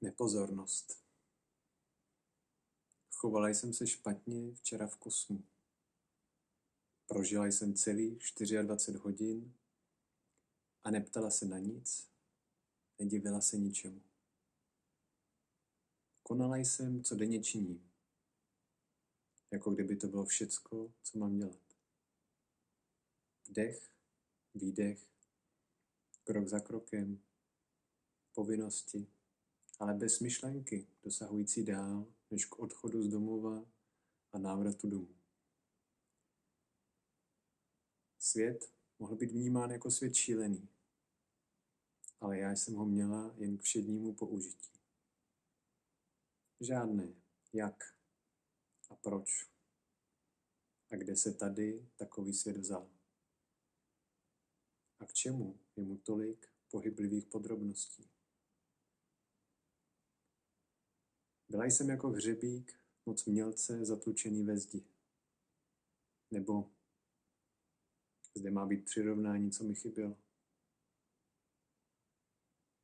Nepozornost. Chovala jsem se špatně včera v kosmu. Prožila jsem celých 24 hodin a neptala se na nic, nedivila se ničemu. Konala jsem, co denně činím, jako kdyby to bylo všecko, co mám dělat. Vdech, výdech, krok za krokem, povinnosti, ale bez myšlenky dosahující dál než k odchodu z domova a návratu domů. Svět mohl být vnímán jako svět šílený, ale já jsem ho měla jen k všednímu použití. Žádné jak a proč a kde se tady takový svět vzal. A k čemu je mu tolik pohyblivých podrobností? Byla jsem jako hřebík moc mělce zatlučený ve zdi. Nebo zde má být přirovnání, co mi chybělo.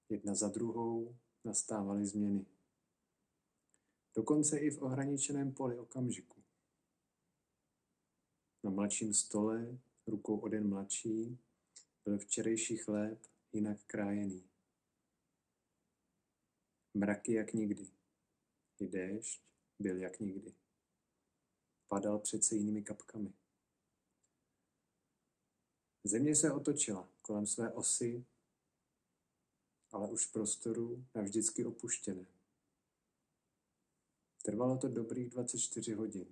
Jedna za druhou nastávaly změny. Dokonce i v ohraničeném poli okamžiku. Na mladším stole, rukou o den mladší, byl včerejší chléb jinak krájený. Mraky jak nikdy. I déšť byl jak nikdy. Padal přece jinými kapkami. Země se otočila kolem své osy, ale už v prostoru navždycky opuštěné. Trvalo to dobrých 24 hodin.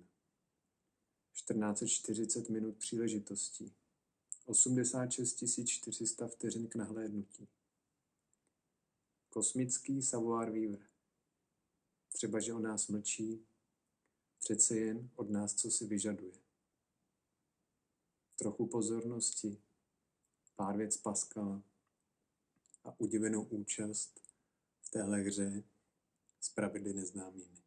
1440 minut příležitostí. 86 400 vteřin k nahlédnutí. Kosmický savoir vivre. Třeba, že o nás mlčí, přece jen od nás, co si vyžaduje. Trochu pozornosti, pár věc Paskala a udivenou účast v téhle hře s pravidly neznámými.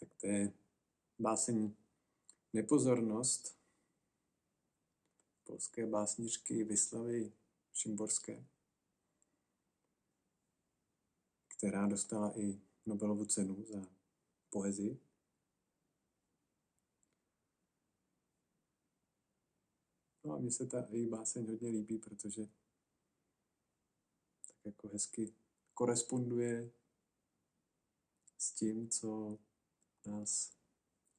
Tak to je báseň Nepozornost polské básničky Vyslavy Šimborské, která dostala i Nobelovu cenu za poezii. No a mně se ta její báseň hodně líbí, protože tak jako hezky koresponduje s tím, co nás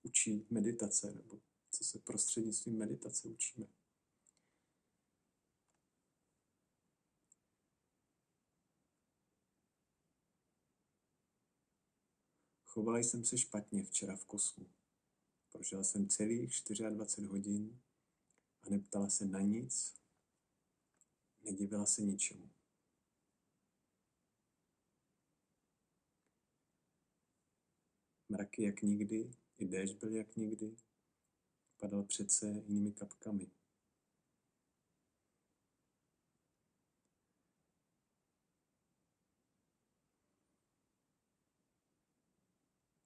učí meditace, nebo co se prostřednictvím meditace učíme. Chovala jsem se špatně včera v kosmu. Prožila jsem celých 24 hodin a neptala se na nic, nedivila se ničemu. Mraky jak nikdy, i déšť byl jak nikdy, padal přece jinými kapkami.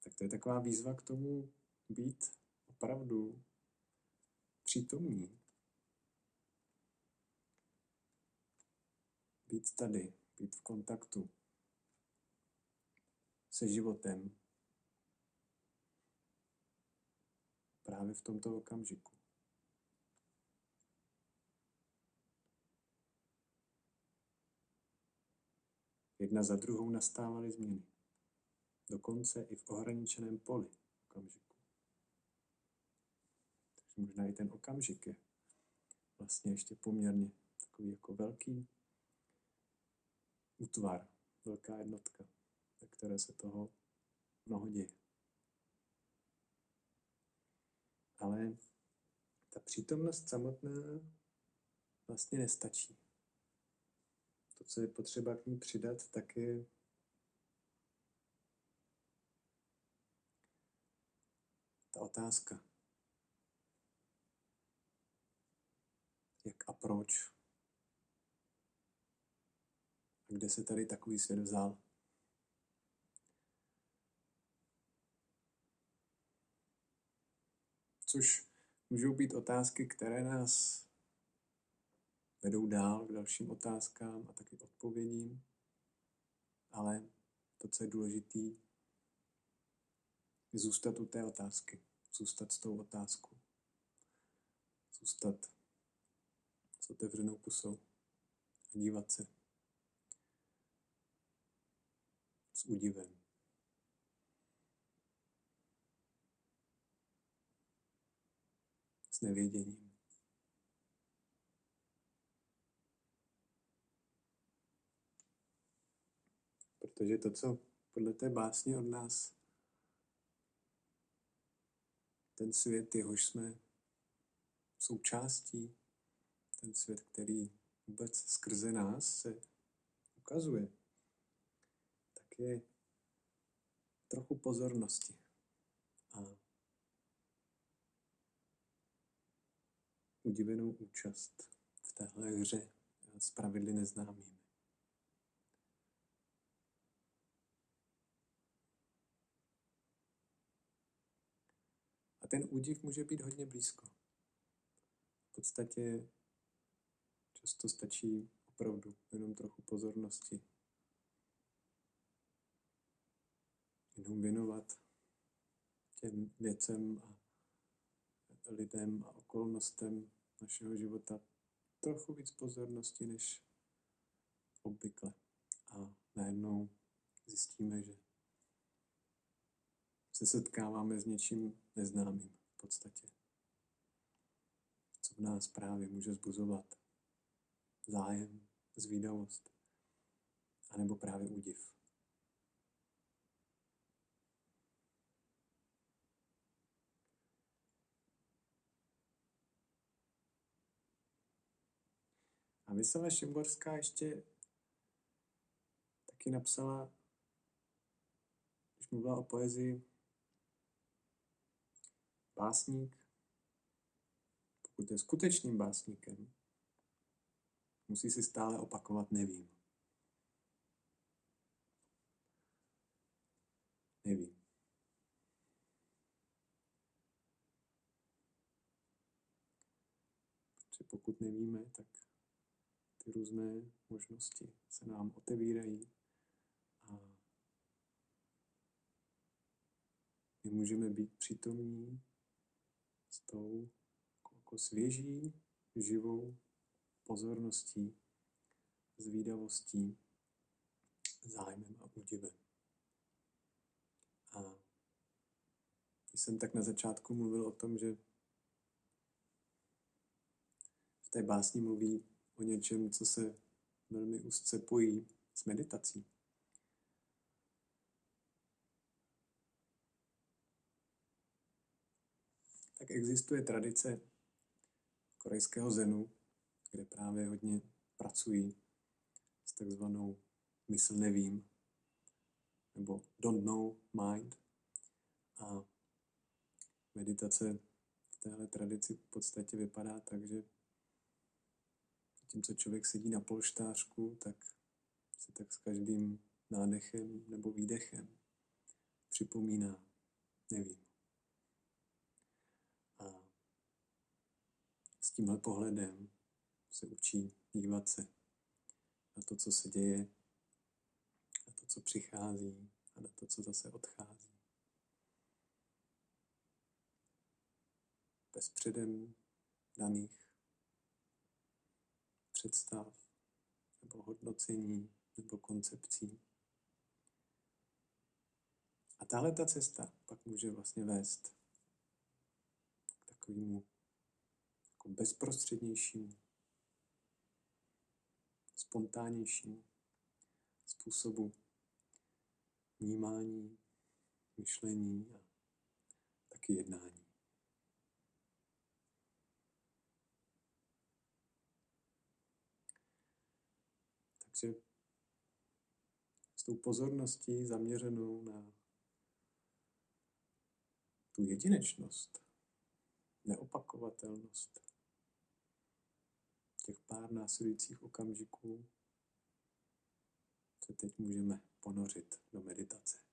Tak to je taková výzva k tomu být opravdu přítomní. Být tady, být v kontaktu se životem, právě v tomto okamžiku. Jedna za druhou nastávaly změny. Dokonce i v ohraničeném poli okamžiku. Takže možná i ten okamžik je vlastně ještě poměrně takový jako velký útvar, velká jednotka, ve které se toho mnoho děje. Ale ta přítomnost samotná vlastně nestačí. To, co je potřeba k ní přidat, tak je ta otázka. Jak a proč? A kde se tady takový svět vzal? Což můžou být otázky, které nás vedou dál k dalším otázkám a taky odpovědím. Ale to, co je důležité, je zůstat u té otázky. Zůstat s tou otázkou. Zůstat s otevřenou pusou a dívat se s údivem. Nevěděním. Protože to, co podle té básně od nás ten svět, jehož jsme součástí, ten svět, který vůbec skrze nás se ukazuje, tak je trochu pozornosti. A udivenou účast v téhle hře s pravidly neznámými. A ten údiv může být hodně blízko. V podstatě často stačí opravdu jenom trochu pozornosti. Jenom věnovat těm věcem a lidem a okolnostem našeho života trochu víc pozornosti než obvykle. A najednou zjistíme, že se setkáváme s něčím neznámým v podstatě. Co v nás právě může zbuzovat zájem, zvídavost, anebo právě údiv. Vysela Šimborská ještě taky napsala, když mluvila o poezii, básník, pokud je skutečným básníkem, musí si stále opakovat nevím. Nevím. Protože pokud nevíme, tak ty různé možnosti se nám otevírají a my můžeme být přítomní s tou jako svěží, živou pozorností, zvídavostí, zájmem a údivem. A když jsem tak na začátku mluvil o tom, že v té básni mluví o něčem, co se velmi úzce pojí s meditací. Tak existuje tradice korejského zenu, kde právě hodně pracují s takzvanou mysl nevím, nebo don't know mind. A meditace v téhle tradici v podstatě vypadá tak, že zatímco člověk sedí na polštářku, tak se tak s každým nádechem nebo výdechem připomíná, nevím. A s tímhle pohledem se učí dívat se na to, co se děje, na to, co přichází a na to, co zase odchází. Bez předem daných představ nebo hodnocení nebo koncepcí. A tahle ta cesta pak může vlastně vést k takovému jako bezprostřednějšímu, spontánnějšímu způsobu vnímání, myšlení a taky jednání. Takže s tou pozorností zaměřenou na tu jedinečnost, neopakovatelnost těch pár následujících okamžiků se teď můžeme ponořit do meditace.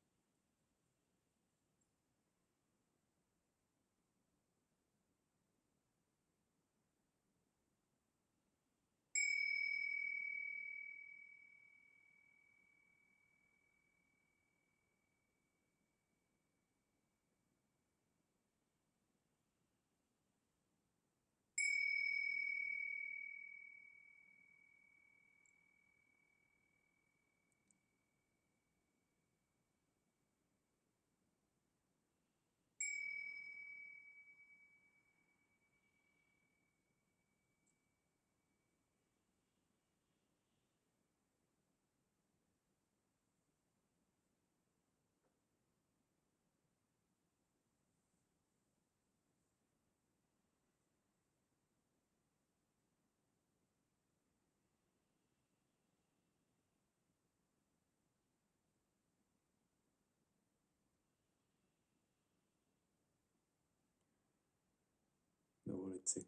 dovolit si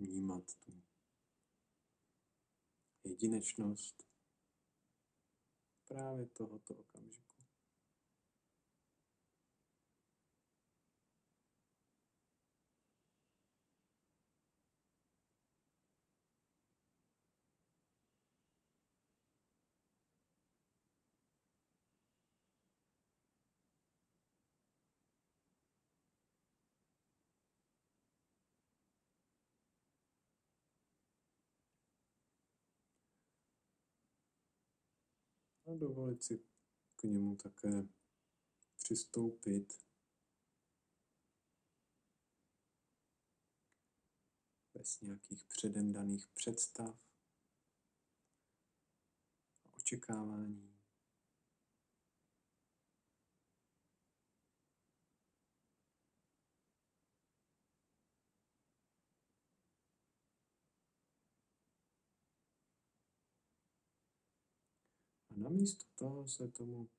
vnímat tu jedinečnost právě tohoto okamžiku. A dovolit si k němu také přistoupit bez nějakých předem daných představ a očekávání. Namísto toho se tomu,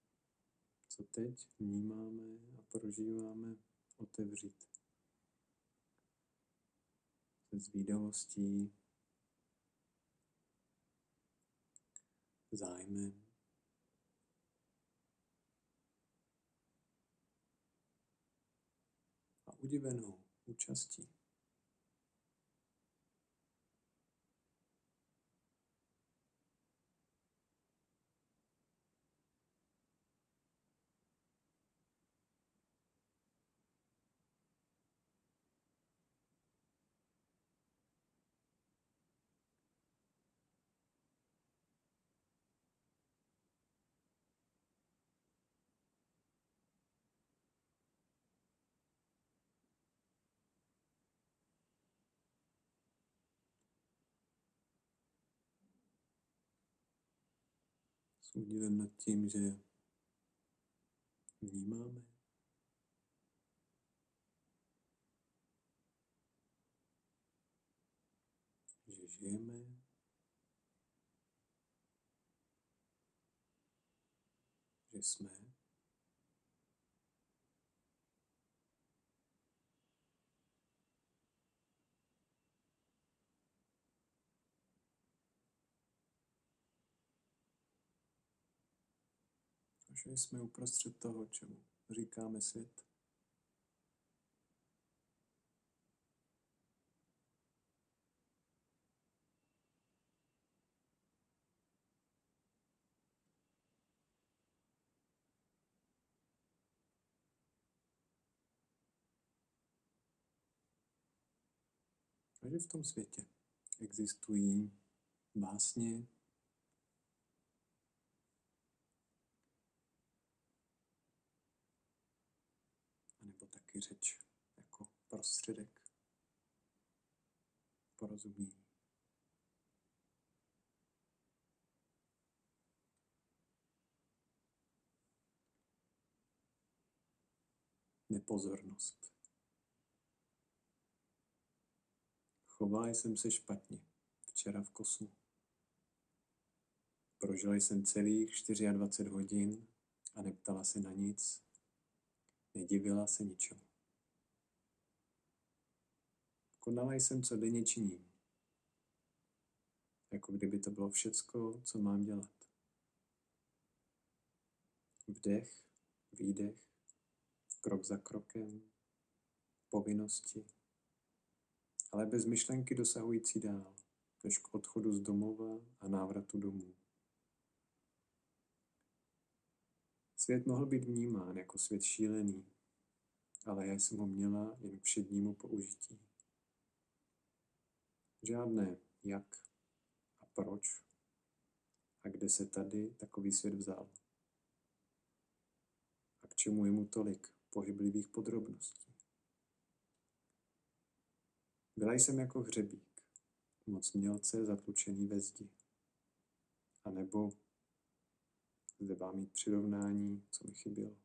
co teď vnímáme a prožíváme, otevřít. Se zvídavostí, zájmem. A udivenou účastí. S údivem nad tím, že vnímáme, že žijeme, že jsme. Že jsme uprostřed toho, čemu říkáme svět. A že v tom světě existují básně, taky řeč jako prostředek porozumění. Nepozornost. Choval jsem se špatně včera v kosu. Prožila jsem celých 24 hodin a neptala se na nic, Nedivila se ničemu. Konala jsem, co denně činím. Jako kdyby to bylo všecko, co mám dělat. Vdech, výdech, krok za krokem, povinnosti, ale bez myšlenky dosahující dál, než k odchodu z domova a návratu domů. Svět mohl být vnímán jako svět šílený, ale já jsem ho měla jen k všednímu použití. Žádné jak a proč a kde se tady takový svět vzal. A k čemu je mu tolik pohyblivých podrobností. Byla jsem jako hřebík, moc mělce zatlučený ve zdi. A nebo zde vám mít přirovnání, co mi chybělo.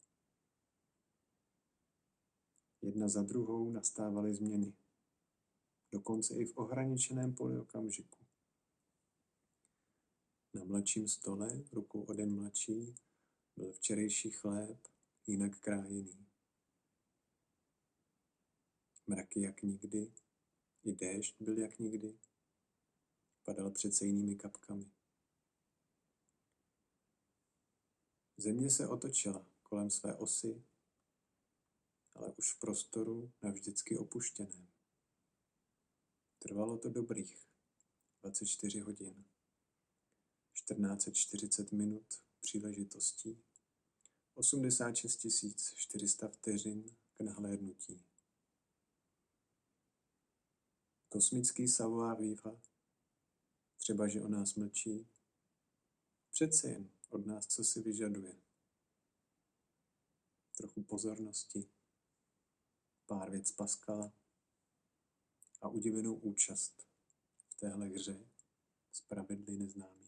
Jedna za druhou nastávaly změny, dokonce i v ohraničeném poli okamžiku. Na mladším stole, rukou o den mladší, byl včerejší chléb, jinak krájený. Mraky jak nikdy, i déšť byl jak nikdy, padal přece jinými kapkami. Země se otočila kolem své osy, ale už v prostoru navždycky opuštěném. Trvalo to dobrých 24 hodin, 1440 minut příležitostí, 86 400 vteřin k nahlédnutí. Kosmický savoir vivre, třeba že o nás mlčí, přece jen od nás, co si vyžaduje. Trochu pozornosti, pár věc Paskala a udivenou účast v téhle hře s pravidly neznámými.